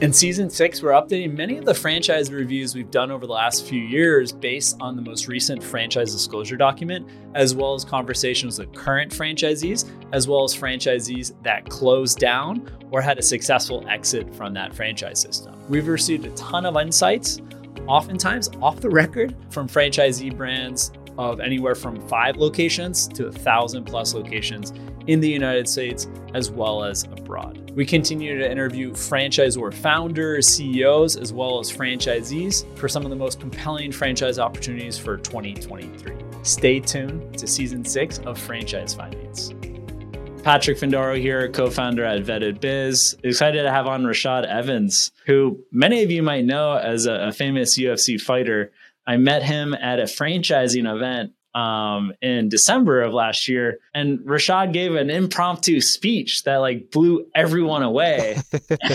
In season six, we're updating many of the franchise reviews we've done over the last few years based on the most recent franchise disclosure document, as well as conversations with current franchisees, as well as franchisees that closed down or had a successful exit from that franchise system. We've received a ton of insights, oftentimes off the record, from franchisee brands of anywhere from five locations to a thousand plus locations in the United States as well as abroad. We continue to interview franchisor founders, CEOs, as well as franchisees for some of the most compelling franchise opportunities for 2023. Stay tuned to season six of Franchise Findings. Patrick Findaro here, co-founder at Vetted Biz. Excited to have on Rashad Evans, who many of you might know as a famous UFC fighter. I met him at a franchising event um, in December of last year, and Rashad gave an impromptu speech that like blew everyone away. and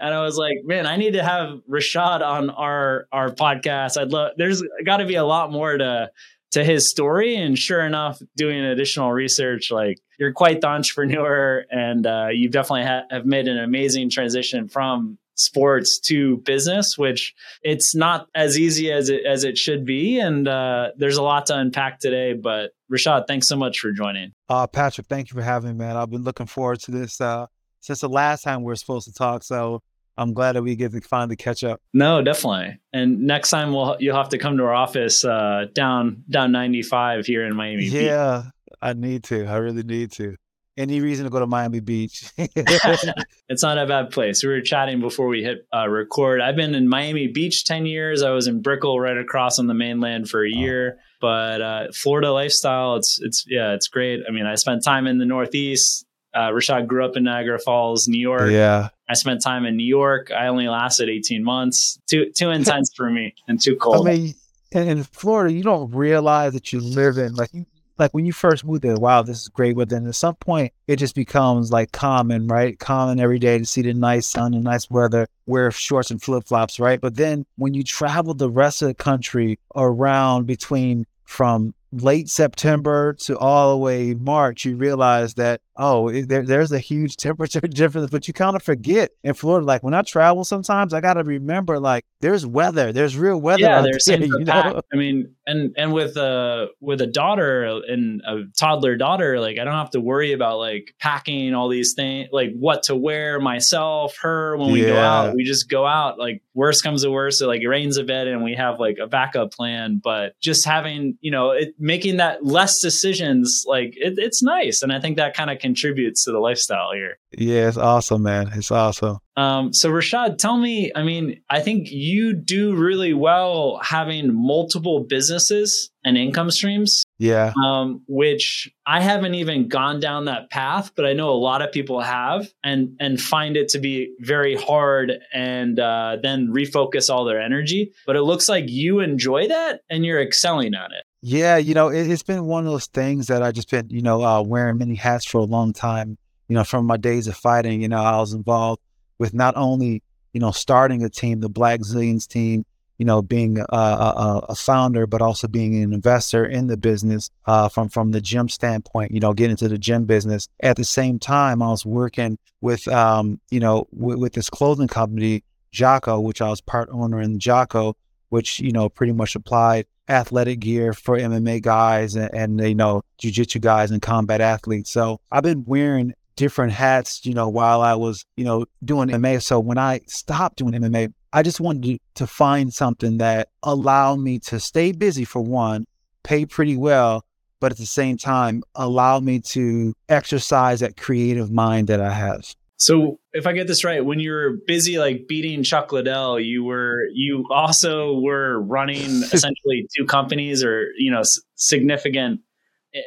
I was like, man, I need to have Rashad on our our podcast. I'd love. There's got to be a lot more to to his story, and sure enough, doing additional research, like you're quite the entrepreneur, and uh, you definitely ha- have made an amazing transition from sports to business, which it's not as easy as it as it should be. And uh, there's a lot to unpack today. But Rashad, thanks so much for joining. Uh, Patrick, thank you for having me, man. I've been looking forward to this uh, since the last time we were supposed to talk. So I'm glad that we get to finally catch up. No, definitely. And next time we'll you'll have to come to our office uh, down down 95 here in Miami. Yeah, Beach. I need to. I really need to any reason to go to Miami Beach. it's not a bad place. We were chatting before we hit uh, record. I've been in Miami Beach 10 years. I was in Brickell right across on the mainland for a oh. year. But uh, Florida lifestyle, it's it's yeah, it's great. I mean, I spent time in the Northeast. Uh, Rashad grew up in Niagara Falls, New York. Yeah, I spent time in New York. I only lasted 18 months. Too too intense for me and too cold. I mean, in Florida, you don't realize that you live in like you like when you first move there, wow, this is great. But then at some point, it just becomes like common, right? Common every day to see the nice sun and nice weather, wear shorts and flip flops, right? But then when you travel the rest of the country around between from late September to all the way March, you realize that oh, there, there's a huge temperature difference, but you kind of forget in Florida. Like when I travel, sometimes I got to remember like there's weather, there's real weather. Yeah, there's there, you know? I mean, and and with a with a daughter and a toddler daughter, like I don't have to worry about like packing all these things, like what to wear myself, her when we yeah. go out. We just go out. Like worst comes to worst, so like it rains a bit, and we have like a backup plan. But just having you know it making that less decisions, like it, it's nice, and I think that kind of contributes to the lifestyle here. Yeah, it's awesome, man. It's awesome. Um, so Rashad, tell me, I mean, I think you do really well having multiple businesses and income streams. Yeah. Um, which I haven't even gone down that path, but I know a lot of people have and and find it to be very hard and uh, then refocus all their energy. But it looks like you enjoy that and you're excelling at it. Yeah, you know, it, has been one of those things that I just been, you know, uh, wearing many hats for a long time. You know, from my days of fighting, you know, I was involved with not only, you know, starting a team, the Blackzilians team, you know, being a, a, a founder, but also being an investor in the business uh, from from the gym standpoint. You know, getting into the gym business. At the same time, I was working with, um, you know, w- with this clothing company, Jaco, which I was part owner in Jaco, which you know pretty much applied athletic gear for MMA guys and, and you know jiu-jitsu guys and combat athletes. So I've been wearing different hats, you know, while I was, you know, doing MMA. So when I stopped doing MMA, I just wanted to find something that allowed me to stay busy for one, pay pretty well, but at the same time allow me to exercise that creative mind that I have. So if I get this right, when you were busy like beating Chuck Liddell, you were you also were running essentially two companies or you know s- significant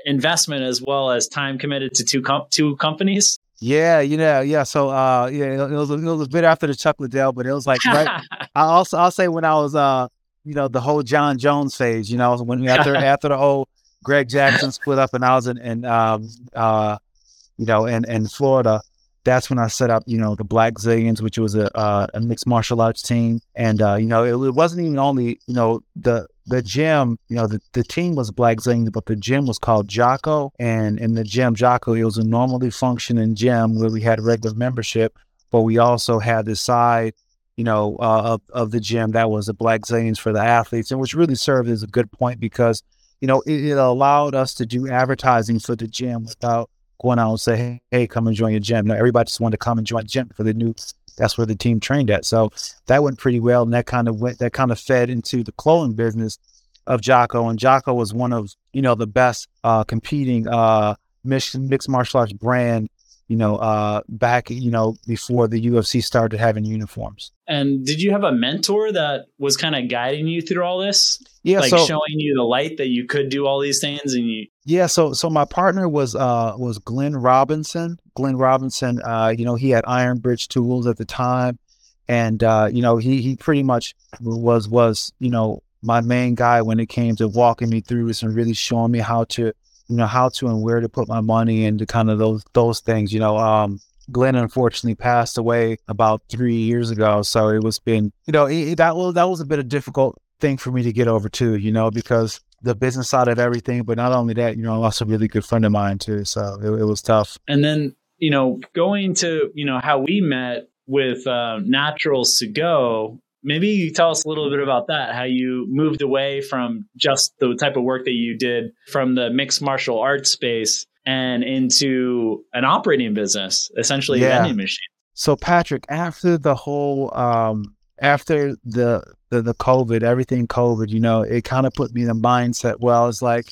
investment as well as time committed to two com- two companies. Yeah, you know, yeah. So, uh, yeah, it was, it was a bit after the Chuck Liddell, but it was like right. I also I'll say when I was uh, you know, the whole Jon Jones phase. You know, when after after the whole Greg Jackson split up, and I was in, in um, uh, you know, in in Florida that's when I set up, you know, the Blackzilians, which was a, uh, a mixed martial arts team. And, uh, you know, it, it, wasn't even only, you know, the the gym, you know, the, the team was Blackzilians, but the gym was called Jaco. And in the gym, Jaco, it was a normally functioning gym where we had regular membership. but we also had this side, you know, uh, of, of the gym that was the Blackzilians for the athletes, and which really served as a good point because, you know, it, it allowed us to do advertising for the gym without going out and say, hey, come and join your gym. No, everybody just wanted to come and join the gym for the new. That's where the team trained at. So that went pretty well, and that kind of went that kind of fed into the clothing business of Jaco. And Jaco was one of you know the best uh, competing uh, mixed martial arts brand you know, uh, back, you know, before the UFC started having uniforms. And did you have a mentor that was kind of guiding you through all this? Yeah, like so, showing you the light that you could do all these things, and you. Yeah, so so my partner was uh was Glenn Robinson. Glenn Robinson, uh, you know, he had Iron Bridge Tools at the time, and uh, you know, he he pretty much was was you know my main guy when it came to walking me through this and really showing me how to you know, how to and where to put my money into kind of those those things. You know, um, Glenn unfortunately passed away about three years ago, so it was been, you know, it, that was that was a bit of difficult thing for me to get over too. You know, because the business side of everything, but not only that, you know, I also a really good friend of mine too. So it, it was tough. And then, you know, going to you know how we met with uh, Naturals2Go maybe you tell us a little bit about that how you moved away from just the type of work that you did from the mixed martial arts space and into an operating business essentially yeah. vending machine so patrick after the whole um after the the, the covid everything covid you know it kind of put me in the mindset well it's like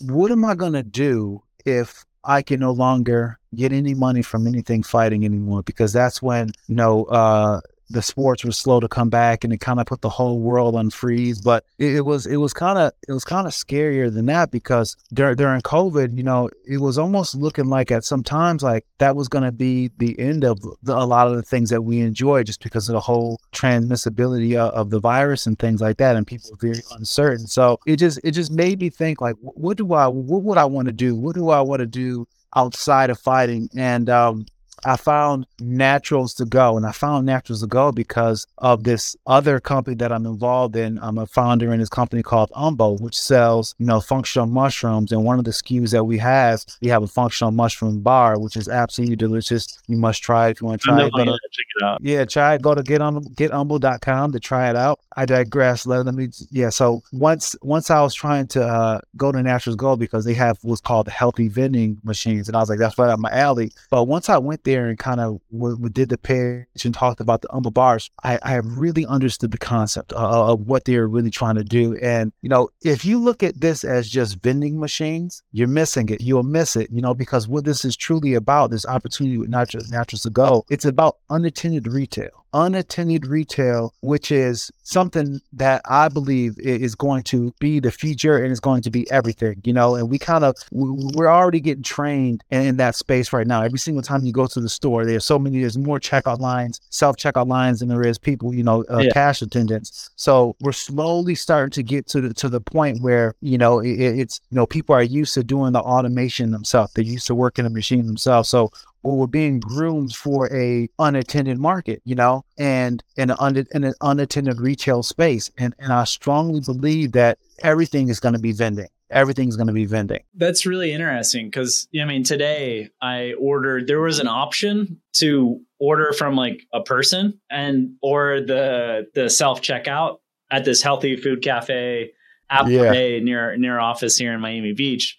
what am i going to do if I can no longer get any money from anything fighting anymore because that's when you know uh, the sports were slow to come back and it kind of put the whole world on freeze but it, it was it was kind of it was kind of scarier than that because during, during covid you know it was almost looking like at some times like that was going to be the end of the, a lot of the things that we enjoy just because of the whole transmissibility of, of the virus and things like that and people were very uncertain. So it just it just made me think like what do i what would i want to do? What do i want to do outside of fighting? And um I found Naturals2Go, and I found Naturals2Go because of this other company that I'm involved in. I'm a founder in this company called Umbo, which sells, you know, functional mushrooms. And one of the SKUs that we have, we have a functional mushroom bar, which is absolutely delicious. You must try it if you want to try it. Go to, check it out. Yeah, try it. Go to get on getumbo.com to try it out. I digress. Let, let me, yeah. So once once I was trying to uh, go to Naturals Go because they have what's called healthy vending machines, and I was like, that's right up my alley. But once I went there and kind of w- w- did the pitch and talked about the Umbo bars, I, I really understood the concept of, of what they're really trying to do. And, you know, if you look at this as just vending machines, you're missing it. You'll miss it, you know, because what this is truly about, this opportunity with Naturals, Naturals2Go, it's about unattended retail unattended retail, which is something that I believe is going to be the future and is going to be everything, you know. And we kind of we're already getting trained in, that space right now. Every single time you go to the store, there's so many, there's more checkout lines, self checkout lines than there is people, you know, uh, yeah. cash attendants. So we're slowly starting to get to the to the point where you know it, it's you know people are used to doing the automation themselves. They're used to working the machine themselves. So or we're being groomed for a unattended market, you know, and in an, un- in an unattended retail space. And, and I strongly believe that everything is going to be vending. Everything's going to be vending. That's really interesting because, I mean, today I ordered, there was an option to order from like a person and or the the self checkout at this healthy food cafe apple yeah. near near office here in Miami Beach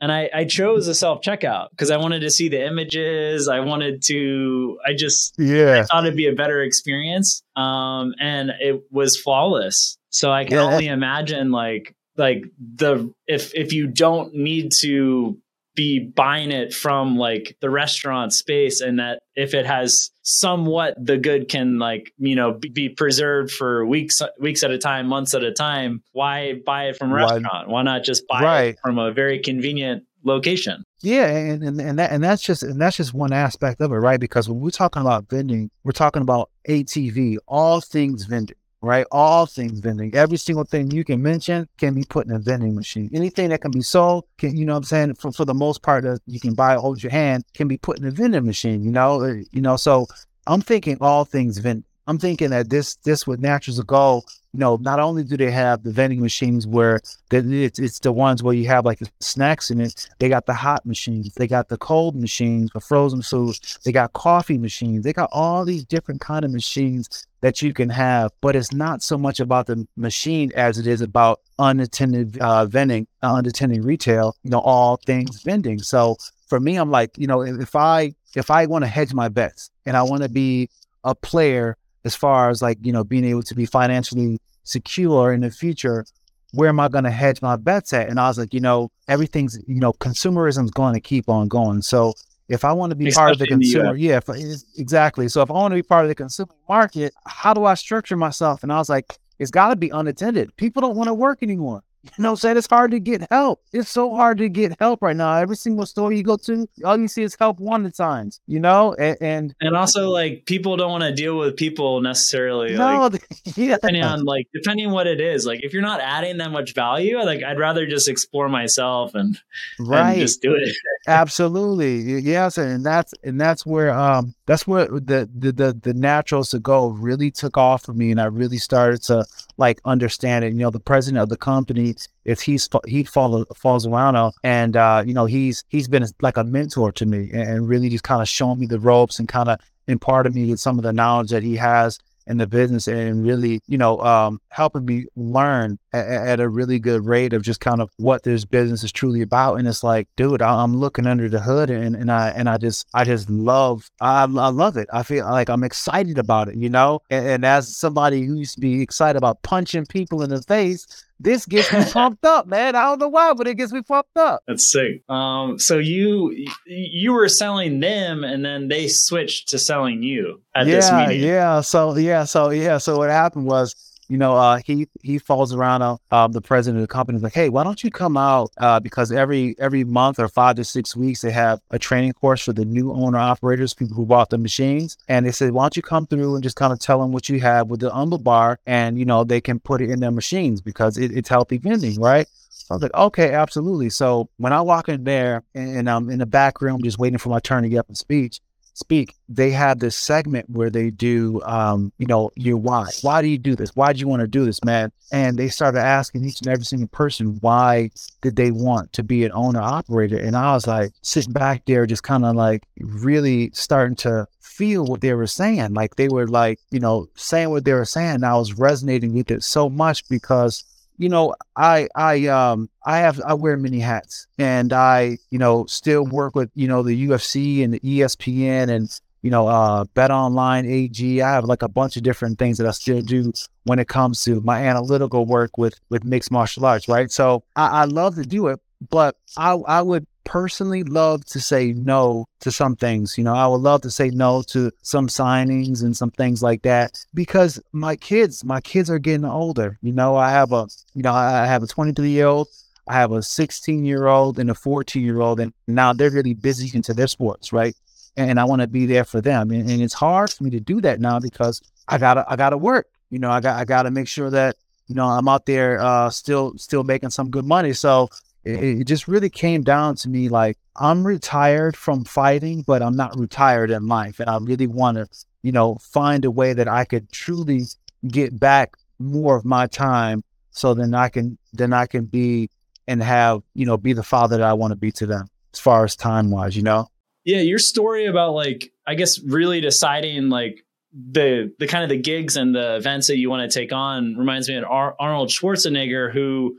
and I, I chose a self checkout because I wanted to see the images. I wanted to, I just, yeah, I thought it'd be a better experience. Um, and it was flawless. So I can yeah. only imagine like, like the, if, if you don't need to be buying it from like the restaurant space and that if it has somewhat the good can like you know be, preserved for weeks weeks at a time months at a time why buy it from a restaurant? Why, why not just buy right. it from a very convenient location? Yeah and, and and that and that's just and that's just one aspect of it right? Because when we're talking about vending we're talking about atv all things vending right? All things vending. Every single thing you can mention can be put in a vending machine. Anything that can be sold, can you know what I'm saying? For, for the most part that you can buy, hold your hand, can be put in a vending machine, you know? Uh, you know, so I'm thinking all things vending. I'm thinking that this this with Naturals2Go you know, not only do they have the vending machines where it's, it's the ones where you have like snacks in it, they got the hot machines, they got the cold machines for frozen foods, they got coffee machines, they got all these different kind of machines that you can have, but it's not so much about the machine as it is about unattended uh, vending, uh, unattended retail, you know, all things vending. So for me, I'm like, you know, if I if I want to hedge my bets and I want to be a player as far as like, you know, being able to be financially secure in the future, where am I going to hedge my bets at? And I was like, you know, everything's, you know, consumerism is going to keep on going. So if I want to be Especially part of the consumer, the yeah, if, exactly. So if I want to be part of the consumer market, how do I structure myself? And I was like, it's got to be unattended. People don't want to work anymore. You know what I'm saying? It's hard to get help. It's so hard to get help right now. Every single store you go to, all you see is help wanted signs, you know? And and, and also like people don't want to deal with people necessarily. No, like, yeah. depending on like depending what it is. Like if you're not adding that much value, like I'd rather just explore myself and, right. And just do it. Absolutely. Yes. And that's and that's where um that's where the the the, the Naturals2Go really took off for me and I really started to like understand it. You know, the president of the company is he's he follow falls around and uh, you know he's he's been like a mentor to me and, and really just kind of showing me the ropes and kind of imparted me with some of the knowledge that he has in the business and really, you know, um, helping me learn at, at, a really good rate of just kind of what this business is truly about. And it's like, dude, I, am looking under the hood and, and I and I just I just love I, I love it. I feel like I'm excited about it, you know. And, and as somebody who used to be excited about punching people in the face, this gets me pumped up, man. I don't know why, but it gets me pumped up. That's sick. Um, so you you were selling them, and then they switched to selling you at yeah, this meeting. Yeah. So yeah. So yeah. So what happened was you know, uh, he he falls around uh, uh, the president of the company like, hey, why don't you come out? Uh, because every every month or five to six weeks they have a training course for the new owner operators, people who bought the machines, and they said, why don't you come through and just kind of tell them what you have with the Umbo bar, and you know they can put it in their machines because it, it's healthy vending, right? So I was like, okay, absolutely. So when I walk in there and, and I'm in the back room just waiting for my turn to get up and speech, speak, they have this segment where they do, um, you know, your why. Why do you do this? Why do you want to do this, man? And they started asking each and every single person why did they want to be an owner operator. And I was like sitting back there, just kind of like really starting to feel what they were saying. Like they were like, you know, saying what they were saying. And I was resonating with it so much because you know, I I um I have I wear many hats and I, you know, still work with, you know, the UFC and the ESPN and you know, uh, BetOnline.ag. I have like a bunch of different things that I still do when it comes to my analytical work with with mixed martial arts, right? So I, I love to do it, but I I would personally love to say no to some things. You know, I would love to say no to some signings and some things like that because my kids, my kids are getting older. You know, I have a, you know, I have a 23 year old, I have a 16 year old and a 14 year old, and now they're really busy into their sports, right? And I want to be there for them, and, and it's hard for me to do that now because I gotta, I gotta work. You know, I got, I gotta make sure that you know I'm out there uh, still, still making some good money. So it, it just really came down to me like I'm retired from fighting, but I'm not retired in life. And I really want to, you know, find a way that I could truly get back more of my time so then I can then I can be and have, you know, be the father that I want to be to them as far as time wise, you know? Yeah, your story about like I guess really deciding like the the kind of the gigs and the events that you want to take on reminds me of Ar- Arnold Schwarzenegger who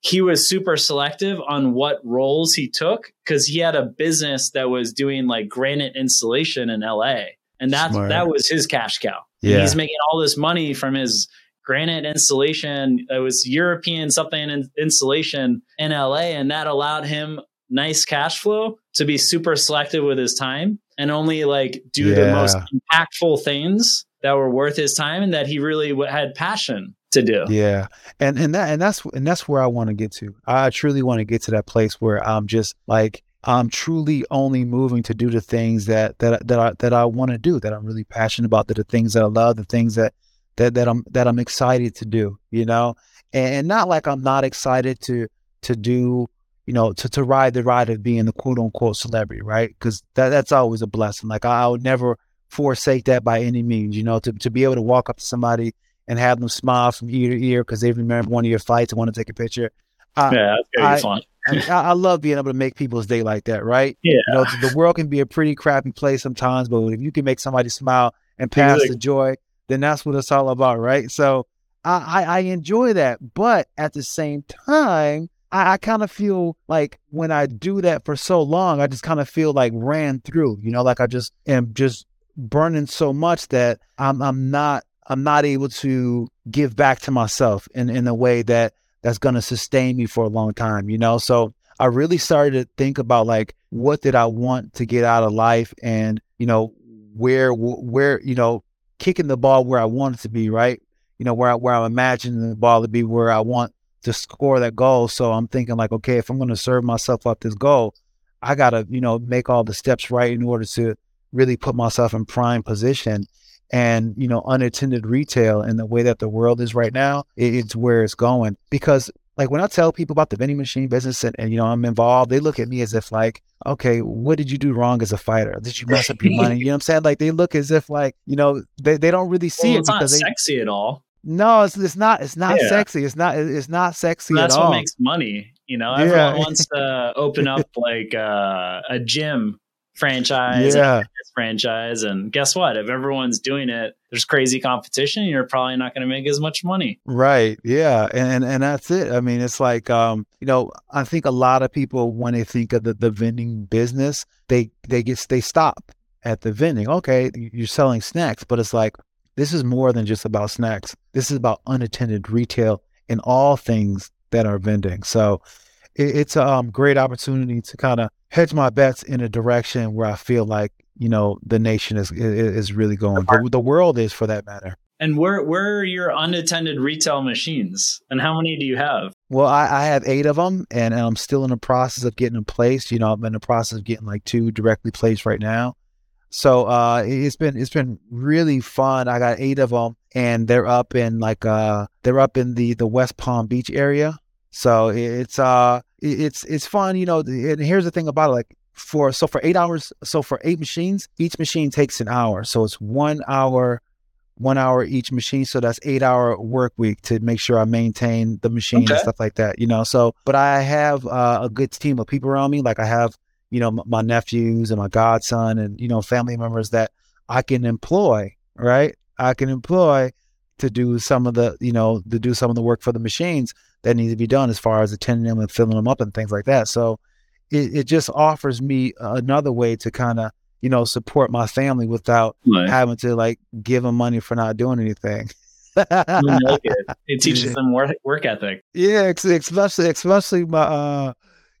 he was super selective on what roles he took because he had a business that was doing like granite installation in LA. And that's that was his cash cow. Yeah. he's making all this money from his granite installation. It was European something in, installation in LA, and that allowed him nice cash flow to be super selective with his time and only like do yeah. the most impactful things that were worth his time and that he really had passion to do. Yeah. And and that and that's and that's where I want to get to. I truly want to get to that place where I'm just like I'm truly only moving to do the things that that that I that I want to do, that I'm really passionate about, that the things that I love, the things that that that I'm that I'm excited to do, you know? And not like I'm not excited to to do, you know, to to ride the ride of being the quote unquote celebrity, right? Because that that's always a blessing. Like I, I would never forsake that by any means, you know, to to be able to walk up to somebody and have them smile from ear to ear because they remember one of your fights and want to take a picture. I, yeah, that's I. I, I, love being able to make people's day like that, right? Yeah. You know, the world can be a pretty crappy place sometimes, but if you can make somebody smile and pass exactly. the joy, then that's what it's all about, right? So I, I, enjoy that. But at the same time, I, I kind of feel like when I do that for so long, I just kind of feel like ran through, you know, like I just am just burning so much that I'm I'm not I'm not able to give back to myself in, in a way that that's gonna sustain me for a long time, you know? So I really started to think about like what did I want to get out of life and, you know, where where, you know, kicking the ball where I want it to be, right? You know, where I, where I'm imagining the ball to be where I want to score that goal. So I'm thinking like, okay, if I'm going to serve myself up this goal, I got to, you know, make all the steps right in order to really put myself in prime position. And, you know, unattended retail and the way that the world is right now, it's where it's going. Because like when I tell people about the vending machine business and, and, you know I'm involved, they look at me as if like, okay, what did you do wrong as a fighter? Did you mess up your money? You know what I'm saying? Like they look as if like, you know, they, they don't really see well, it because it's not they, sexy at all. No, it's it's not it's not yeah. sexy. It's not it's not sexy that's what makes money. You know, everyone yeah. wants to open up like uh, a gym franchise, yeah. franchise, and guess what? If everyone's doing it, there's crazy competition. You're probably not going to make as much money. Right. Yeah. And and that's it. I mean, it's like um, you know, I think a lot of people when they think of the, the vending business, they they get they stop at the vending. Okay, you're selling snacks, but it's like this is more than just about snacks. This is about unattended retail and all things that are vending. So it, it's a um, great opportunity to kind of hedge my bets in a direction where I feel like you know the nation is is really going. The, the world is, for that matter. And where where are your unattended retail machines? And how many do you have? Well, I, I have eight of them, and, I'm still in the process of getting them placed. You know, I'm in the process of getting like two directly placed right now. So uh, it's been it's been really fun. I got eight of them, and they're up in like uh they're up in the the West Palm Beach area. So it's uh it's it's fun, you know. And here's the thing about it, like for so for eight hours, so for eight machines, each machine takes an hour. So it's one hour, one hour each machine. So that's eight hour work week to make sure I maintain the machine okay. and stuff like that, you know. So, but I have uh, a good team of people around me. Like I have you know, m- my nephews and my godson and, you know, family members that I can employ, right? I can employ to do some of the, you know, to do some of the work for the machines that need to be done as far as attending them and filling them up and things like that. So it, it just offers me another way to kind of, you know, support my family without right. having to like give them money for not doing anything. it. it teaches them work, work ethic. Yeah, especially especially my uh,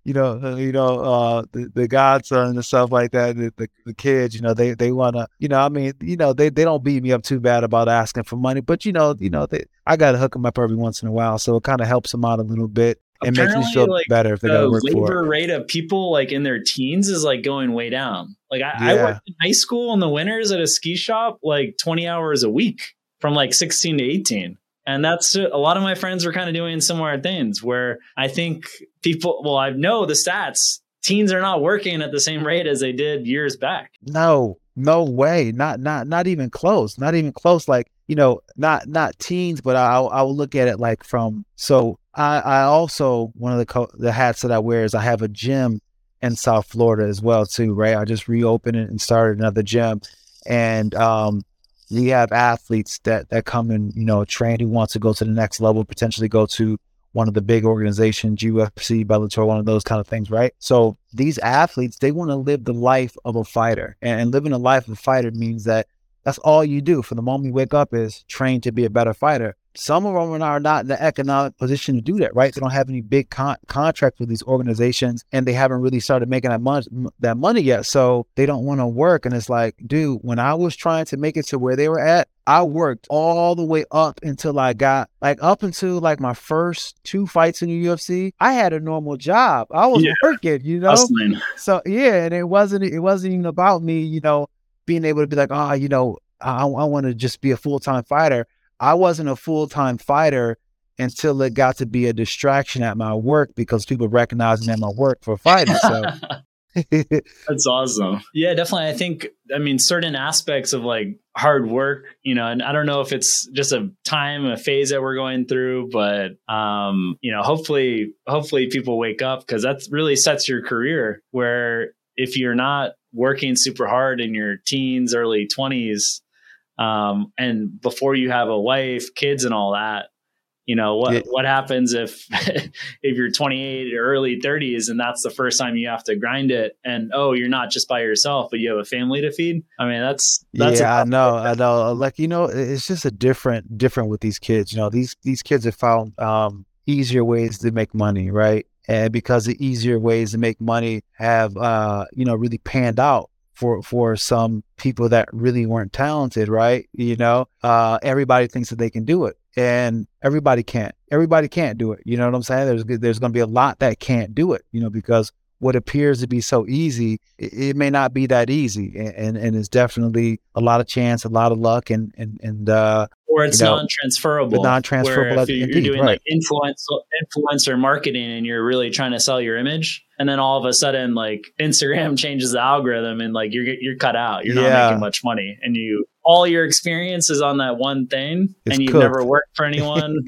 you know, uh, you know, uh, the, the godson and stuff like that, the, the, the kids, you know, they, they want to, you know, I mean, you know, they, they don't beat me up too bad about asking for money, but you know, you know, they, I got to hook them up every once in a while. So it kind of helps them out a little bit and Apparently, makes me feel like, better if they got to work for it. labor rate of people like in their teens is like going way down. Like I, yeah. I worked in high school in the winters at a ski shop, like 20 hours a week from like 16 to 18. And that's a lot of my friends were kind of doing similar things where I think people, well, I know the stats, teens are not working at the same rate as they did years back. No, no way. Not, not, not even close. Not even close. Like, you know, not, not teens, but I, I will look at it like from, so I, I also, one of the, co- the hats that I wear is I have a gym in South Florida as well too, right? I just reopened it and started another gym. And, um, you have athletes that that come and you know train who wants to go to the next level, potentially go to one of the big organizations, UFC, Bellator, one of those kind of things, right? So these athletes, they want to live the life of a fighter, and, and living a life of a fighter means that that's all you do from the moment you wake up is train to be a better fighter. Some of them are not in the economic position to do that, right? They don't have any big con- contracts with these organizations, and they haven't really started making that money that money yet. So they don't want to work. And it's like, dude, when I was trying to make it to where they were at, I worked all the way up until I got like up until like my first two fights in the UFC. I had a normal job. I was yeah. working, you know. Hustling. So yeah, and it wasn't it wasn't even about me, you know, being able to be like, oh, you know, I, I want to just be a full time fighter. I wasn't a full time fighter until it got to be a distraction at my work because people recognized me at my work for fighting. So That's awesome. Yeah, definitely. I think, I mean, certain aspects of like hard work, you know, and I don't know if it's just a time, a phase that we're going through, but, um, you know, hopefully, hopefully people wake up because that really sets your career where if you're not working super hard in your teens, early 20s, um, and before you have a wife, kids, and all that, you know what yeah. what happens if if you're 28 or early 30s and that's the first time you have to grind it? And oh you're not just by yourself but you have a family to feed? I mean that's that's yeah i know i know. Like you know it's just a different different with these kids you know these these kids have found um easier ways to make money right? And because the easier ways to make money have uh you know really panned out for for some people that really weren't talented right you know uh everybody thinks that they can do it and everybody can't. Everybody can't do it. You know what I'm saying? There's there's going to be a lot that can't do it. You know because what appears to be so easy, it, it may not be that easy, and, and, and it's definitely a lot of chance, a lot of luck, and and and uh, or it's you know, non-transferable. Non-transferable. If you're, indeed, doing right. like influencer influencer marketing and you're really trying to sell your image, and then all of a sudden, like Instagram changes the algorithm, and like you're you're cut out. You're yeah. not making much money, and you all your experience is on that one thing, it's and you've cooked. never worked for anyone.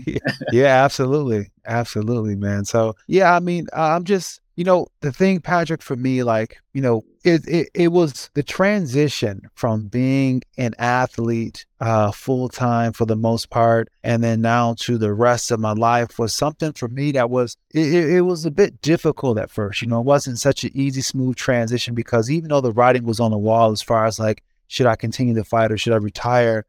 yeah, absolutely, absolutely, man. So yeah, I mean, I'm just you know, the thing, Patrick, for me, like, you know, it, it, it was the transition from being an athlete uh, full time for the most part, and then now to the rest of my life was something for me that was, it, it was a bit difficult at first. You know, it wasn't such an easy, smooth transition because even though the writing was on the wall as far as like, should I continue to fight or should I retire?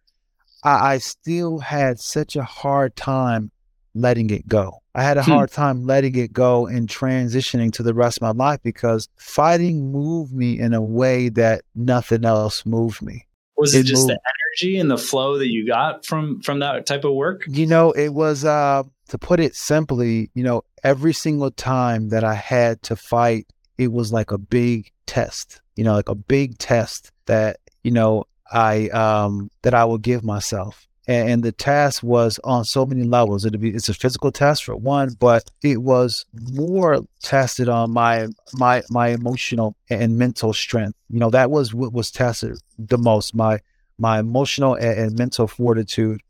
I, I still had such a hard time letting it go. I had a hmm. hard time letting it go and transitioning to the rest of my life because fighting moved me in a way that nothing else moved me. Was it, it just moved. the energy and the flow that you got from from that type of work? You know, it was uh to put it simply, you know, every single time that I had to fight, it was like a big test. You know, like a big test that, you know, I um that I would give myself and, and the task was on so many levels. It'd be it's a physical test for one, but it was more tested on my my my emotional and mental strength. You know, that was what was tested the most. My my emotional and, and mental fortitude,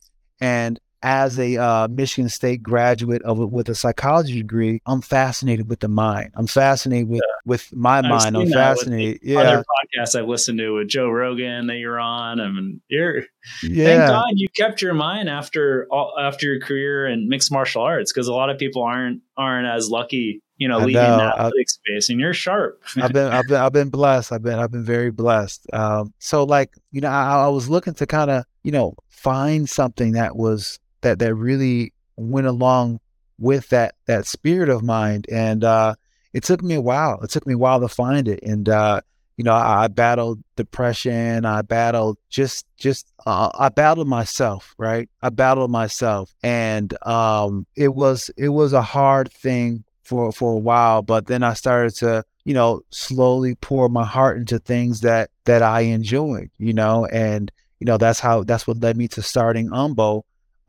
and as a uh, Michigan State graduate of with a psychology degree, I'm fascinated with the mind. I'm fascinated with yeah. with my I've mind. I'm fascinated. yeah. Other podcasts I've listened to with Joe Rogan that you're on. I mean, you're yeah. thank God you kept your mind after all, after your career in mixed martial arts because a lot of people aren't aren't as lucky. You know, leaving know. that athletic space, and you're sharp. I've been, I've been, I've been blessed. I've been, I've been very blessed. Um, so, like, you know, I, I was looking to kind of, you know, find something that was that that really went along with that that spirit of mine. And uh, it took me a while. It took me a while to find it. And uh, you know, I, I, battled depression. I battled just just uh, I battled myself. Right, I battled myself, and um, it was it was a hard thing for for a while. But then I started to you know slowly pour my heart into things that that I enjoyed. You know, and you know that's how that's what led me to starting Umbo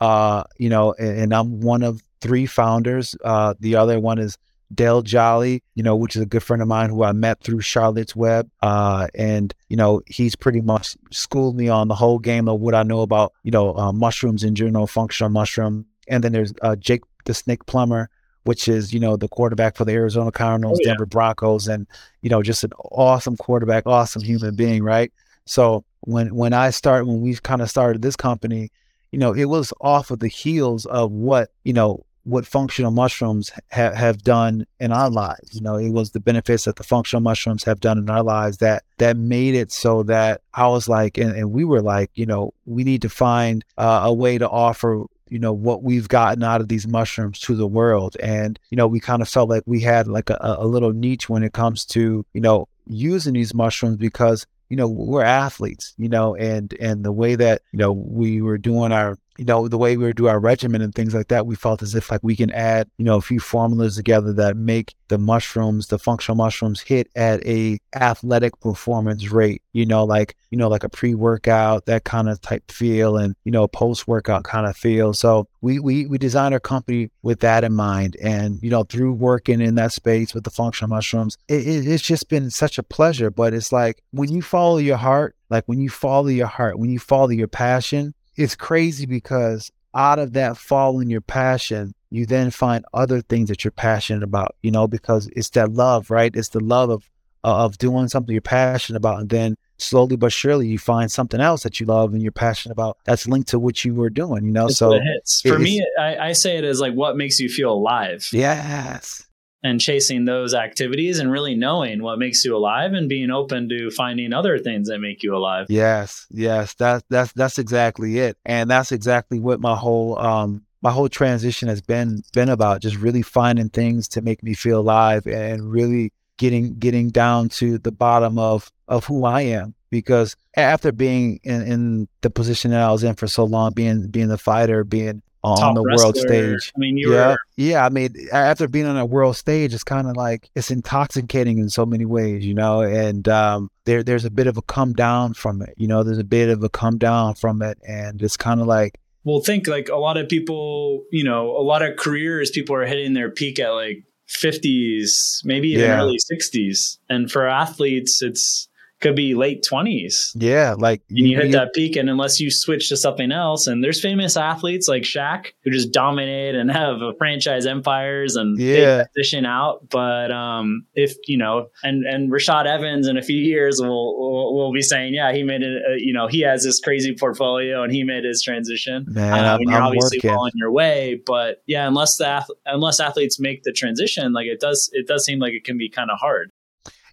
uh, you know, and, and, I'm one of three founders. Uh, the other one is Dale Jolly, you know, which is a good friend of mine who I met through Charlotte's Web. Uh, and, you know, he's pretty much schooled me on the whole game of what I know about, you know, uh, mushrooms in general, functional mushroom. And then there's uh, Jake the Snake Plummer, which is, you know, the quarterback for the Arizona Cardinals, oh, yeah. Denver Broncos, and, you know, just an awesome quarterback, awesome human being, right? So when when I start, when we kind of started this company, you know, it was off of the heels of what, you know, what functional mushrooms ha- have done in our lives. You know, it was the benefits that the functional mushrooms have done in our lives that that made it so that I was like, and, and we were like, you know, we need to find uh, a way to offer you know what we've gotten out of these mushrooms to the world and you know we kind of felt like we had like a, a little niche when it comes to you know using these mushrooms because you know we're athletes you know and and the way that you know we were doing our you know, the way we do our regimen and things like that, we felt as if like we can add, you know, a few formulas together that make the mushrooms, the functional mushrooms hit at a athletic performance rate, you know, like, you know, like a pre-workout, that kind of type feel and, you know, post-workout kind of feel. So we we we designed our company with that in mind. And, you know, through working in that space with the functional mushrooms, it, it, it's just been such a pleasure. But it's like when you follow your heart, like when you follow your heart, when you follow your passion, it's crazy because out of that following your passion, you then find other things that you're passionate about, you know, because it's that love, right? It's the love of of doing something you're passionate about. And then slowly but surely you find something else that you love and you're passionate about that's linked to what you were doing, you know? It's so it hits. For me, I, I say it as like what makes you feel alive. Yes and chasing those activities and really knowing what makes you alive and being open to finding other things that make you alive. Yes, yes, that's that's that's exactly it, and that's exactly what my whole um my whole transition has been been about. Just really finding things to make me feel alive and really getting getting down to the bottom of of who I am. Because after being in, in the position that I was in for so long, being being the fighter, being on the wrestler. world stage. I mean, you yeah, were... yeah. I mean, after being on a world stage, it's kind of like it's intoxicating in so many ways, you know. And um, there, there's a bit of a come down from it. You know, there's a bit of a come down from it, and it's kind of like. Well, think like a lot of people, you know, a lot of careers, people are hitting their peak at like 50s, maybe even yeah. early 60s, and for athletes, it's could be late 20s. Yeah, like and you, you hit that peak and unless you switch to something else and there's famous athletes like Shaq who just dominate and have franchise empires and yeah. transition out, but um if, you know, and and Rashad Evans in a few years will will, will be saying, yeah, he made it uh, you know, he has this crazy portfolio and he made his transition. Man, um, and you're I'm obviously working. well on your way, but yeah, unless the unless athletes make the transition, like it does it does seem like it can be kind of hard.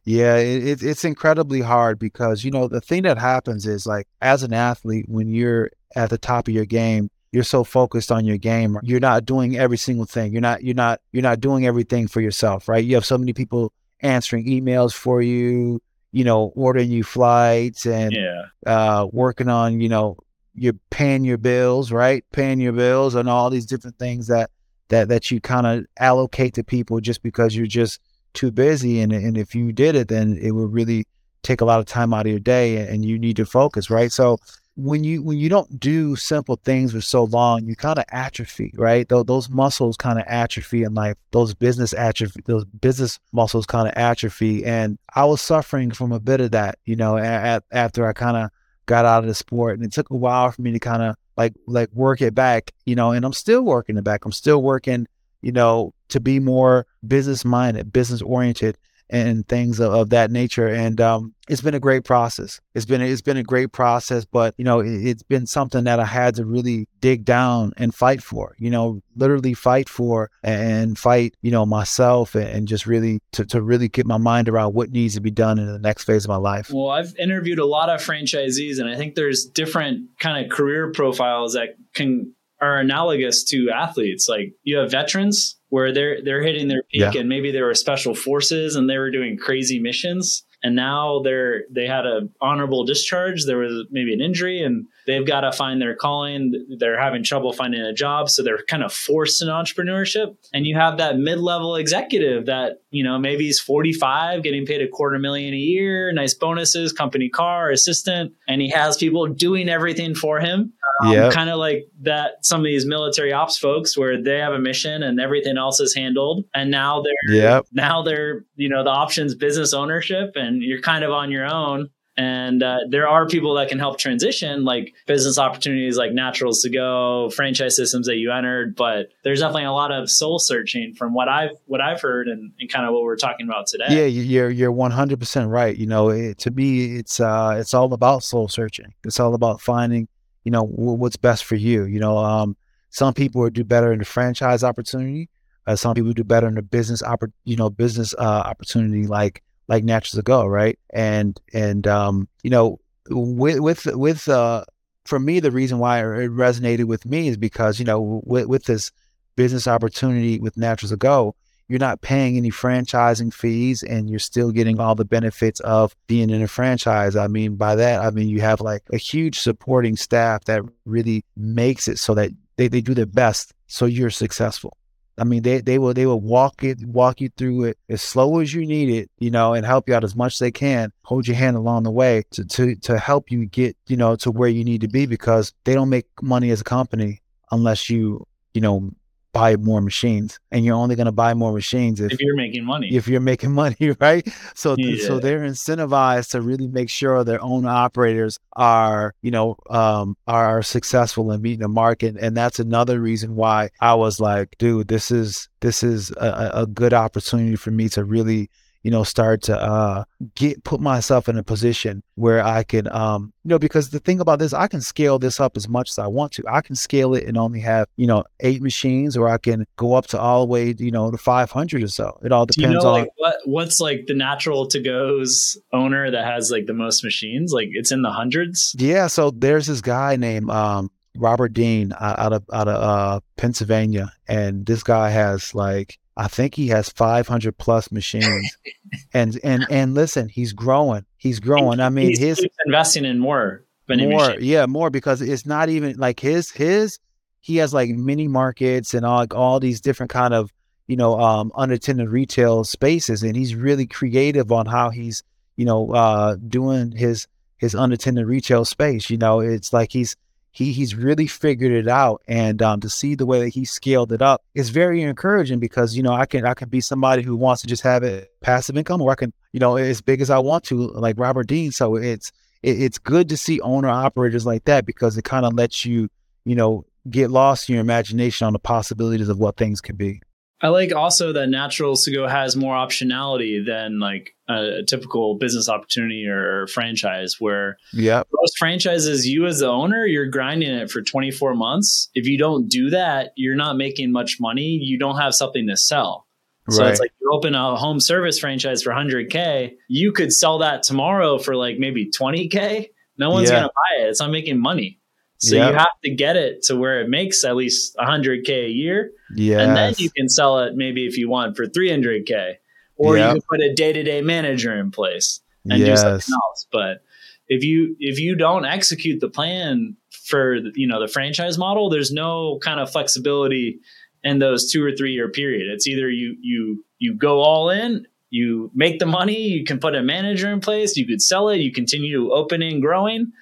Yeah, it, it's incredibly hard because, you know, the thing that happens is like as an athlete, when you're at the top of your game, you're so focused on your game. You're not doing every single thing. You're not, you're not, you're not doing everything for yourself, right? You have so many people answering emails for you, you know, ordering you flights and yeah. uh, working on, you know, you're paying your bills, right? Paying your bills and all these different things that, that, that you kind of allocate to people just because you're just, too busy and and if you did it then it would really take a lot of time out of your day and you need to focus right? So when you when you don't do simple things for so long you kind of atrophy right? Th- those muscles kind of atrophy and like those business atrophy those business muscles kind of atrophy. And i was suffering from a bit of that you know after i kind of got out of the sport. And it took a while for me to kind of like like work it back you know and i'm still working it back. I'm still working you know, to be more business minded, business oriented, and things of, of, that nature. And um, it's been a great process. It's been it's been a great process, but you know, it, has been something that I had to really dig down and fight for. You know, literally fight for and fight. You know, myself and, and just really to, to really get my mind around what needs to be done in the next phase of my life. Well, I've interviewed a lot of franchisees, and I think there's different kind of career profiles that can are analogous to athletes. Like you have veterans where they're they're hitting their peak yeah. and maybe they were special forces and they were doing crazy missions and now they're they had a honorable discharge. There was maybe an injury and they've got to find their calling. They're having trouble finding a job. So they're kind of forced in entrepreneurship. And you have that mid-level executive that you know maybe he's 45 getting paid a quarter million a year nice bonuses company car assistant. And he has people doing everything for him. Um, yeah. kind of like that some of these military ops folks where they have a mission and everything else is handled. And now they're yep. now they're you know the options business ownership and you're kind of on your own. And uh, there are people that can help transition like business opportunities like Naturals2Go franchise systems that you entered but there's definitely a lot of soul searching from what i've what i've heard and, and kind of what we're talking about today. Yeah you're you're 100% right. You know it, to me it's uh it's all about soul searching. It's all about finding you know what's best for you you know um some people do better in the franchise opportunity uh, some people do better in the business oppor- you know business uh, opportunity like like Naturals2Go, right? And and um, you know, with with with uh, for me, the reason why it resonated with me is because you know, with, with this business opportunity with Naturals2Go, you're not paying any franchising fees and you're still getting all the benefits of being in a franchise. I mean, by that, I mean, you have like a huge supporting staff that really makes it so that they, they do their best so you're successful. I mean, they, they will they will walk it walk you through it as slow as you need it, you know, and help you out as much as they can. Hold your hand along the way to to to help you get you know to where you need to be because they don't make money as a company unless you you know buy more machines and you're only going to buy more machines if, if, you're making money if you're making money right so yeah. so they're incentivized to really make sure their own operators are you know um are successful in meeting the market and that's another reason why i was like dude this is this is a, a good opportunity for me to really you know, start to uh, get put myself in a position where I can, um, you know, because the thing about this, I can scale this up as much as I want to. I can scale it and only have, you know, eight machines, or I can go up to all the way, you know, to 500 or so. It all depends you know, on like, what what's like the natural to goes owner that has like the most machines. Like it's in the hundreds. Yeah. So there's this guy named um, Robert Dean out of out of uh, Pennsylvania, and this guy has like I think he has 500 plus machines, and and and listen, he's growing. He's growing. I mean, he's, his he's investing in more, more, yeah, more because it's not even like his his. He has like mini markets and all like all these different kind of you know um, unattended retail spaces, and he's really creative on how he's you know uh, doing his his unattended retail space. You know, it's like he's he he's really figured it out and um, to see the way that he scaled it up is very encouraging because you know i can i can be somebody who wants to just have it passive income or i can you know as big as i want to like robert dean. So it's it, it's good to see owner operators like that because it kind of lets you you know get lost in your imagination on the possibilities of what things could be. I like also that Naturals2Go has more optionality than like a, typical business opportunity or franchise where yeah most franchises you as the owner you're grinding it for 24 months if you don't do that you're not making much money you don't have something to sell so right. it's like you open a home service franchise for 100k you could sell that tomorrow for like maybe 20k no one's yeah. going to buy it it's not making money so yep. you have to get it to where it makes at least 100k a year. Yeah. And then you can sell it maybe if you want for 300k or yep. you can put a day-to-day manager in place and yes. do something else. But if you if you don't execute the plan for you know the franchise model, there's no kind of flexibility in those 2 or 3 year period. It's either you you you go all in you make the money, you can put a manager in place, you could sell it, you continue opening, growing,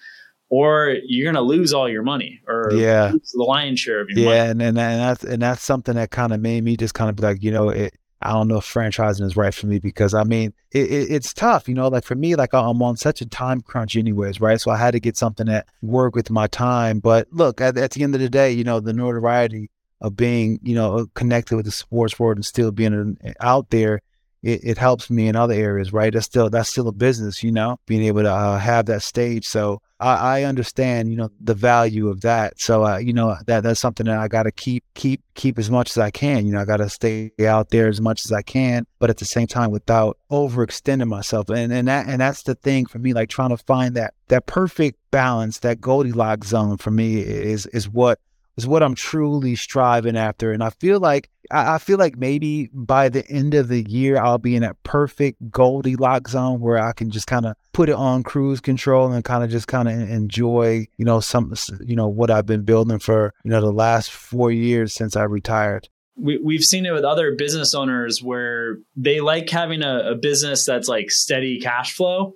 or you're going to lose all your money or yeah. the lion's share of your yeah, money. Yeah, and, and and that's and that's something that kind of made me just kind of be like, you know, it, I don't know if franchising is right for me because I mean, it, it, it's tough, you know. Like for me, like I'm on such a time crunch, anyways, right? So I had to get something that worked with my time. But look, at, at the end of the day, you know, the notoriety of being, you know, connected with the sports world and still being out there it, it helps me in other areas, right? That's still that's still a business, you know, being able to uh, have that stage. So I, I, understand, you know, the value of that. So uh, you know that that's something that I got to keep keep keep as much as I can. You know, I got to stay out there as much as I can, but at the same time without overextending myself. And and that and that's the thing for me, like trying to find that that perfect balance, that Goldilocks zone for me is is what is what I'm truly striving after. And I feel like I, feel like maybe by the end of the year I'll be in that perfect Goldilocks zone where I can just kind of put it on cruise control and kind of just kind of enjoy, you know, some you know what I've been building for you know the last four years since I retired. We, we've seen it with other business owners where they like having a, a business that's like steady cash flow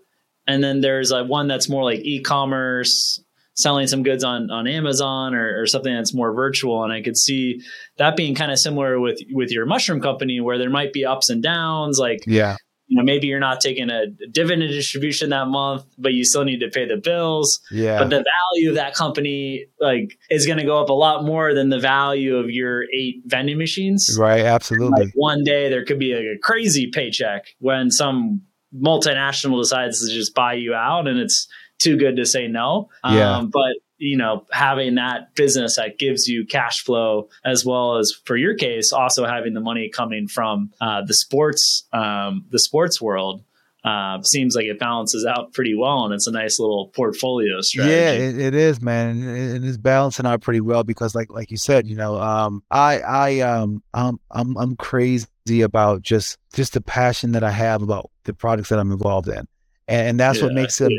and then there's a one that's more like e-commerce selling some goods on on Amazon or, or, something that's more virtual. And I could see that being kind of similar with with your mushroom company, where there might be ups and downs. Like, yeah, you know, maybe you're not taking a dividend distribution that month, but you still need to pay the bills. Yeah, but the value of that company like is going to go up a lot more than the value of your eight vending machines. Right, absolutely. Like one day there could be like a crazy paycheck when some multinational decides to just buy you out and it's too good to say no. Yeah. Um, but you know, having that business that gives you cash flow, as well as for your case, also having the money coming from uh, the sports, um, the sports world, uh, seems like it balances out pretty well, and it's a nice little portfolio strategy. Yeah, it, it is, man, and it's balancing out pretty well because, like, like you said, you know, um, I, I, um, I'm, I'm, I'm crazy about just, just the passion that I have about the products that I'm involved in, and, and that's yeah, what makes it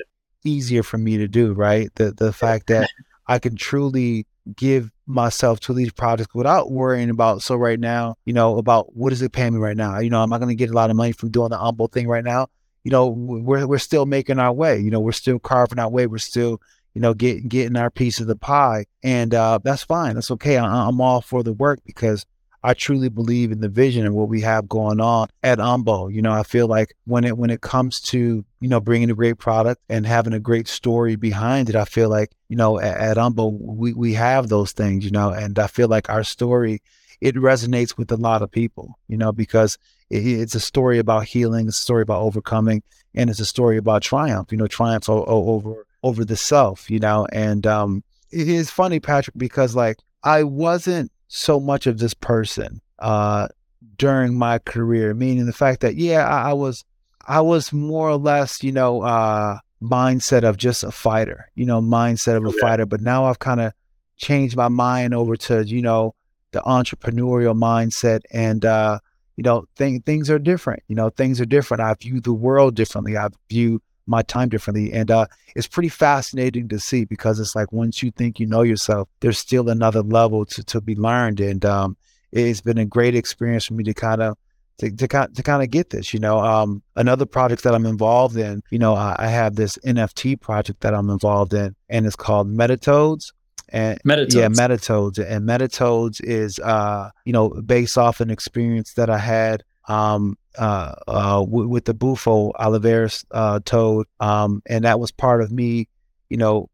easier for me to do. Right, the the fact that I can truly give myself to these projects without worrying about so right now you know about what is it paying me right now you know am i going to get a lot of money from doing the humble thing right now you know, we're we're still making our way. You know, we're still carving our way. We're still, you know, getting getting our piece of the pie, and uh, that's fine. That's okay. I, I'm all for the work because I truly believe in the vision and what we have going on at Umbo. You know, I feel like when it when it comes to you know bringing a great product and having a great story behind it, I feel like you know at, at Umbo we we have those things. You know, and I feel like our story it resonates with a lot of people. You know, because it's a story about healing, it's a story about overcoming, and it's a story about triumph. You know, triumph o- over over the self. You know, and um, it is funny, Patrick, because like I wasn't so much of this person uh, during my career. Meaning the fact that yeah, I, I was I was more or less, you know, uh, mindset of just a fighter. You know, mindset of a fighter. But now I've kind of changed my mind over to you know the entrepreneurial mindset and uh, you know, th- things are different. You know, things are different. I view the world differently. I view my time differently. And uh, it's pretty fascinating to see because it's like once you think you know yourself, there's still another level to, to be learned. And um, it's been a great experience for me to kind of to, to, to kind of get this, you know, um, another project that I'm involved in, you know, I, I have this NFT project that I'm involved in and it's called Metatoads. And Metatoads. yeah, Metatoads. And Metatoads is uh, you know, based off an experience that I had um uh, uh w- with the Bufo alvarius uh toad. Um and that was part of me, you know,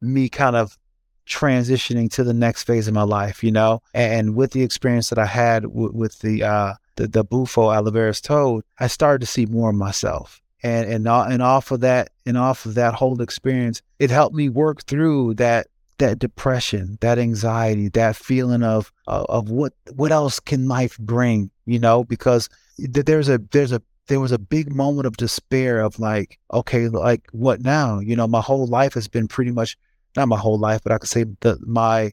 me kind of transitioning to the next phase of my life, you know. And with the experience that I had w- with the uh the, the Bufo alvarius toad, I started to see more of myself. And and and off of that and off of that whole experience, it helped me work through that that depression, that anxiety, that feeling of uh, of what what else can life bring, you know? Because there's a there's a there was a big moment of despair of like, okay, like what now? You know, my whole life has been pretty much not my whole life, but I could say that my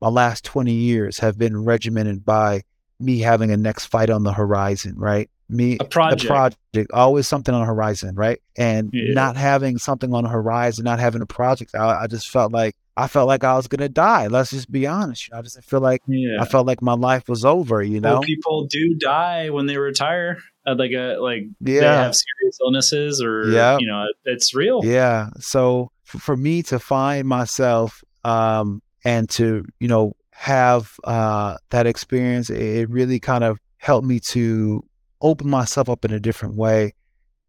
my last 20 years have been regimented by me having a next fight on the horizon, right? Me a project. a project, always something on the horizon, right? And yeah. not having something on the horizon, not having a project, I, I just felt like I felt like I was gonna die. Let's just be honest. I just feel like yeah. I felt like my life was over. You know, well, people do die when they retire. Like a like yeah. they have serious illnesses or yeah. you know it's real. Yeah. So for me to find myself um, and to you know have uh, that experience, it, it really kind of helped me to open myself up in a different way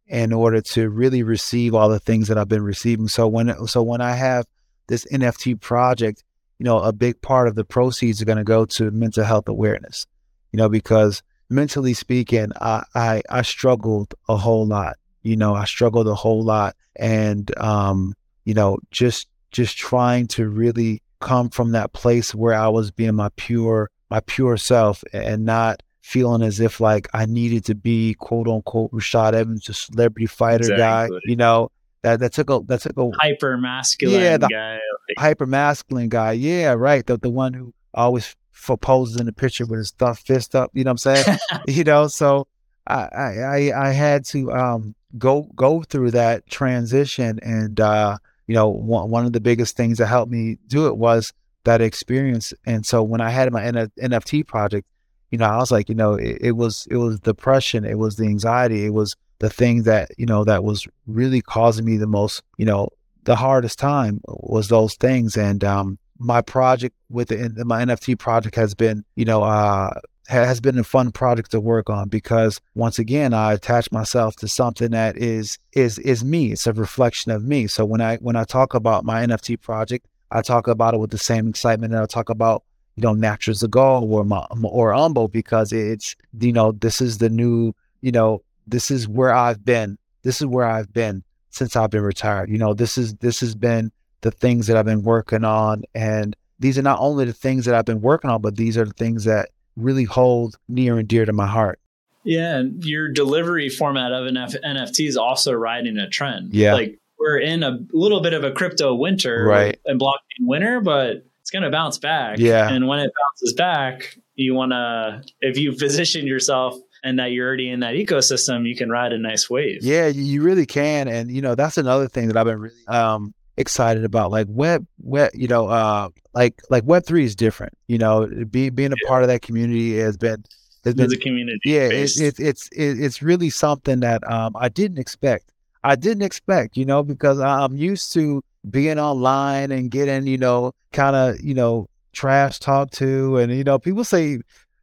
in order to really receive all the things that I've been receiving. So when so when I have this NFT project, you know, a big part of the proceeds are going to go to mental health awareness, you know, because mentally speaking, I, I, I struggled a whole lot, you know, I struggled a whole lot and, um, you know, just, just trying to really come from that place where I was being my pure, my pure self and not feeling as if like I needed to be quote unquote Rashad Evans, a celebrity fighter exactly. guy, you know, that that took a that took a hyper masculine yeah, the guy, hyper masculine guy. Yeah, right. The the one who always f- poses in the picture with his stuff fist up. You know what I'm saying? you know, so I, I I had to um go go through that transition, and uh, you know, one one of the biggest things that helped me do it was that experience. And so when I had my N- NFT project, you know, I was like, you know, it, it was it was depression, it was the anxiety, it was the thing that you know that was really causing me the most you know the hardest time was those things and um my project with the my nft project has been you know uh has been a fun project to work on because once again I attach myself to something that is is is me. It's a reflection of me. So when I when I talk about my NFT project, I talk about it with the same excitement that I talk about you know Naturals2Go or my, or Umbo because it's you know this is the new you know this is where I've been. This is where I've been since I've been retired. You know, this is this has been the things that I've been working on, and these are not only the things that I've been working on, but these are the things that really hold near and dear to my heart. Yeah, and your delivery format of an F- NFT is also riding a trend. Yeah. Like we're in a little bit of a crypto winter Right. and blockchain winter, but it's going to bounce back. Yeah. And when it bounces back, you want to, if you position yourself and that you're already in that ecosystem, you can ride a nice wave. Yeah, you really can, and you know that's another thing that I've been really um excited about. Like web, web, you know, uh, like like Web three is different. You know, being being a Yeah. part of that community has been has been community. yeah, it's it's it's it- it's really something that um I didn't expect. I didn't expect, you know, because I'm used to being online and getting, you know, kind of, you know, trash talked to, and you know, people say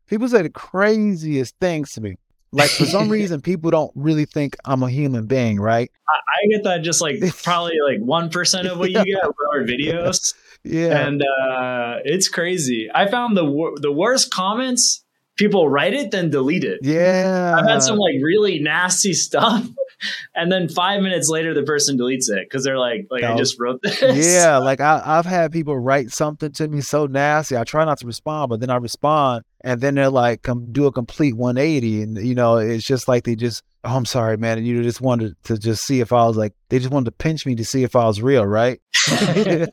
people say the craziest things to me. Like for some reason, people don't really think I'm a human being, right? I get that just like probably like 1% of what you get with our videos. Yeah, and uh, it's crazy. I found the wor- the worst comments. People write it, then delete it. yeah. I've had some like really nasty stuff, and then five minutes later, the person deletes it because they're like, "Like I just wrote this." Yeah, like I, I've had people write something to me so nasty. I try not to respond, but then I respond, and then they're like, "Come do a complete 180," and you know, it's just like they just, "Oh, I'm sorry, man," and you just wanted to just see if I was like, they just wanted to pinch me to see if I was real, right? yeah,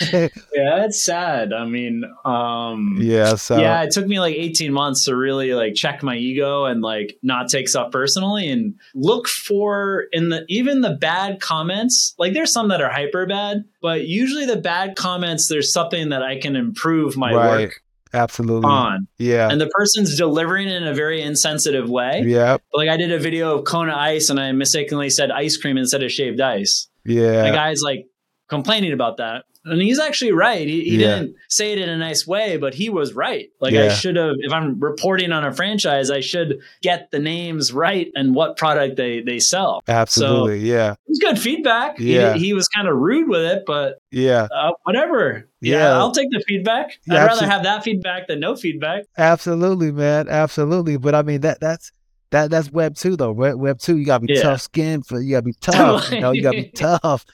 it's sad. I mean, um, yeah. So yeah, it took me like 18 months to really like check my ego and like not take stuff personally and look for in the even the bad comments. Like there's some that are hyper bad, but usually the bad comments there's something that I can improve my Right. work absolutely. on. Yeah. And the person's delivering in a very insensitive way. Yeah. Like I did a video of Kona ice and I mistakenly said ice cream instead of shaved ice. Yeah. The guy's like complaining about that. And he's actually right. He, he Yeah. didn't say it in a nice way, but he was right. Like I should have, if I'm reporting on a franchise, I should get the names right and what product they they sell. Absolutely. yeah. It was good feedback. Yeah. He, he was kind of rude with it, but Yeah. uh, whatever. Yeah, Yeah. I'll take the feedback. I'd rather have that feedback than no feedback. Absolutely, man. Absolutely. But I mean that that's that that's web two though. Web, web two, you gotta be Yeah. tough skin for you gotta be tough. you know, you gotta be tough.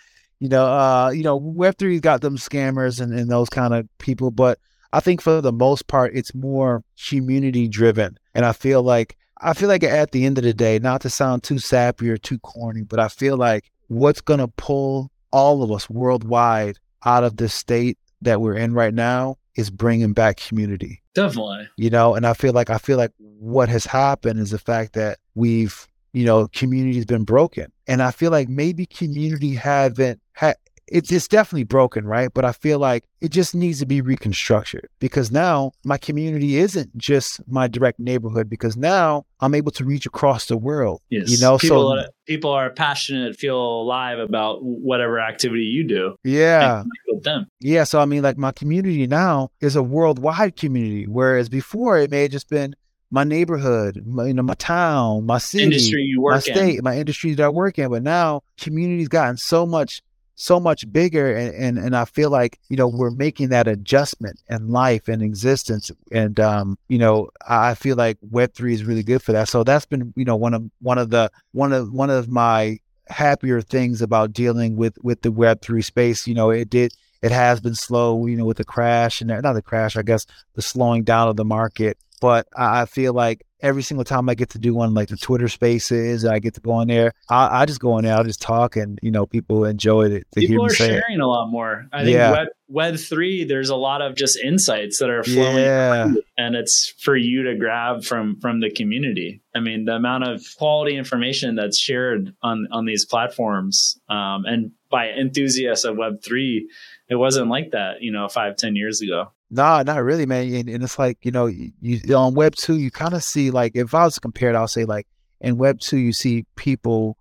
You know, uh, you know, web three's got them scammers and, and those kind of people, but I think for the most part it's more community driven. And I feel like I feel like at the end of the day, not to sound too sappy or too corny, but I feel like what's gonna pull all of us worldwide out of the state that we're in right now is bringing back community Definitely. you know and i feel like i feel like what has happened is the fact that we've you know community's been broken and i feel like maybe community haven't had it's it's definitely broken right but i feel like it just needs to be reconstructed because now my community isn't just my direct neighborhood because now i'm able to reach across the world Yes. you know people, so are, people are passionate, feel alive about whatever activity you do. yeah And connect with them. Yeah, so I mean, like my community now is a worldwide community, whereas before it may have just been my neighborhood, my, you know, my town, my city, Industry you my in. state, my industry that I work in. But now community's gotten so much, so much bigger, and and and I feel like you know we're making that adjustment in life and existence, and um, you know, I feel like Web three is really good for that. So that's been you know one of one of the one of one of my happier things about dealing with with the Web three space. You know, it did it has been slow, you know, with the crash and not the crash, I guess, the slowing down of the market. But I, feel like every single time I get to do one like the Twitter Spaces, I get to go in there. I, I just go in there, I just talk, and you know, people enjoy it to People are say it. sharing a lot more. I think Yeah. Web, Web three, there's a lot of just insights that are flowing, Yeah, and it's for you to grab from from the community. I mean, the amount of quality information that's shared on on these platforms, um, and by enthusiasts of Web three, it wasn't like that, you know, five ten years ago. Nah, not really, man. And, and it's like you know, you, you on Web two, you kind of see like if I was compared, I'll say like in Web two, you see people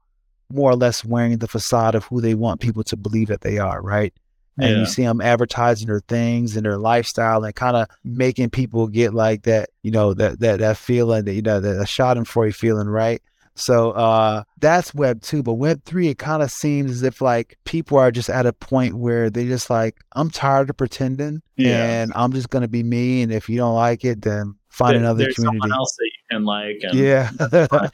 more or less wearing the facade of who they want people to believe that they are, right? and Yeah. you see them advertising their things and their lifestyle and kind of making people get like that, you know, that that that feeling that you know, that a Schadenfreude feeling, right? So uh that's web two, but web three, it kind of seems as if like people are just at a point where they just like, I'm tired of pretending Yeah. and I'm just gonna be me. And if you don't like it, then find There- another there's community. someone else that you can like. And, Yeah.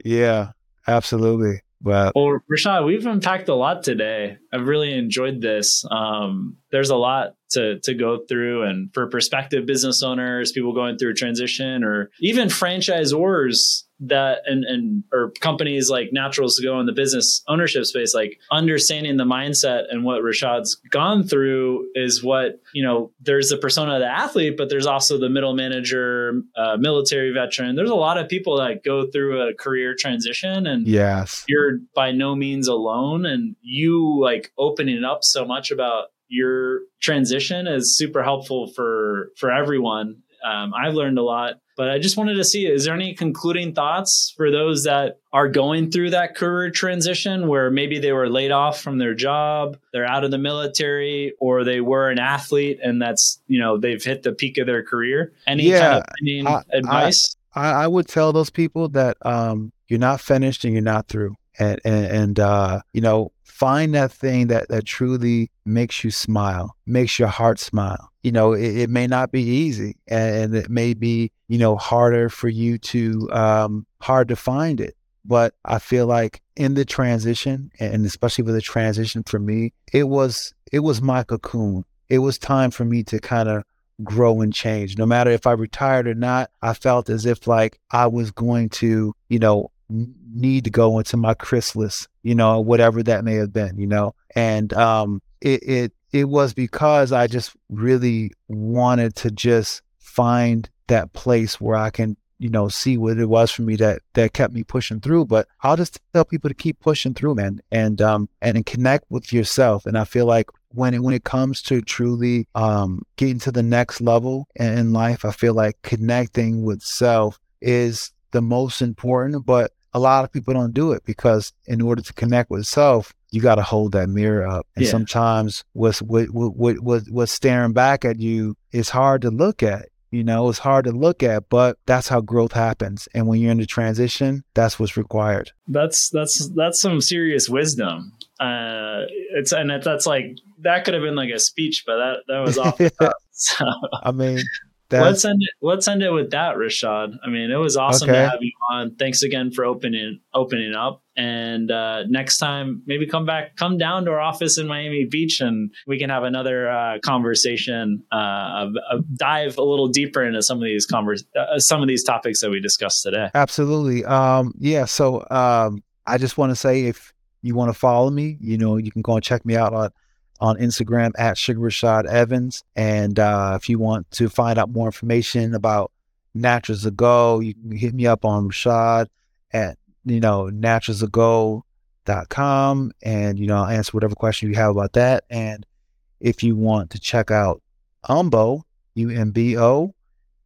yeah, absolutely. But Well, Rashad, we've unpacked a lot today. I've really enjoyed this. Um, there's a lot to to go through, and for prospective business owners, people going through a transition, or even franchisors that and and or companies like Naturals2Go in the business ownership space, like understanding the mindset and what Rashad's gone through is what you know. There's the persona of the athlete, but there's also the middle manager, uh, military veteran. There's a lot of people that go through a career transition, and yes, you're by no means alone. And you like opening up so much about your transition is super helpful for for everyone. Um, I've learned a lot, but I just wanted to see is there any concluding thoughts for those that are going through that career transition where maybe they were laid off from their job, they're out of the military, or they were an athlete and that's you know they've hit the peak of their career? Any yeah, kind of I, advice? I, I would tell those people that um, you're not finished and you're not through, and and, and uh, you know find that thing that that truly makes you smile, makes your heart smile. You know, it, it may not be easy, and it may be you know harder for you to um, hard to find it. But I feel like in the transition, and especially with the transition for me, it was it was my cocoon. It was time for me to kind of grow and change. No matter if I retired or not, I felt as if like I was going to, you know, need to go into my chrysalis, you know, whatever that may have been, you know. And um, it it it was because I just really wanted to just find that place where I can, you know, see what it was for me that that kept me pushing through. But I'll just tell people to keep pushing through, man, and um and, and connect with yourself. And I feel like when it when it comes to truly um getting to the next level in life, I feel like connecting with self is the most important, but a lot of people don't do it because in order to connect with self, you got to hold that mirror up. And yeah. sometimes what's what, what, what, what's staring back at you is hard to look at. You know, it's hard to look at, but that's how growth happens. And when you're in the transition, that's what's required. That's that's that's some serious wisdom. Uh, it's and that's like that could have been like a speech, but that that was off. The top, so. I mean, that's... Let's end it. Let's end it with that, Rashad. I mean, it was awesome okay. to have you on. Thanks again for opening opening up. And uh, next time, maybe come back, come down to our office in Miami Beach, and we can have another uh, conversation, uh, dive a little deeper into some of these convers- uh, some of these topics that we discussed today. Absolutely. Um, yeah. So um, I just want to say, if you want to follow me, you know, you can go and check me out on on Instagram at Sugar Rashad Evans. And uh, if you want to find out more information about Naturals2Go, you can hit me up on Rashad at, you know, naturals2go.com. And, you know, I'll answer whatever question you have about that. And if you want to check out Umbo, U-M-B-O,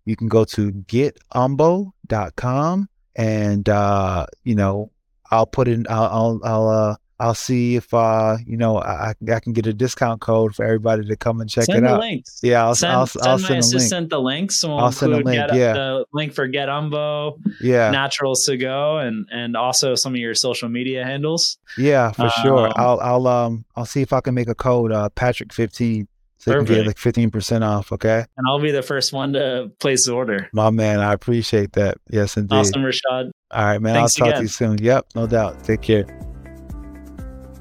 you can go to getumbo.com and, uh, you know, I'll put in, I'll, I'll, I'll uh, I'll see if uh you know I, I can get a discount code for everybody to come and check send it out. Links. Yeah, I'll send, I'll, send I'll my send assistant the links. we'll I'll send a link. Get, yeah, the link for Get Umbo. Yeah, Naturals2Go, and and also some of your social media handles. Yeah, for um, sure. I'll I'll um I'll see if I can make a code uh Patrick fifteen. So Perfect. you can get like fifteen percent off, okay? And I'll be the first one to place the order. My man, I appreciate that. Yes, indeed. Awesome, Rashad. All right, man. Thanks I'll talk again. to you soon. Yep, no doubt. Take care.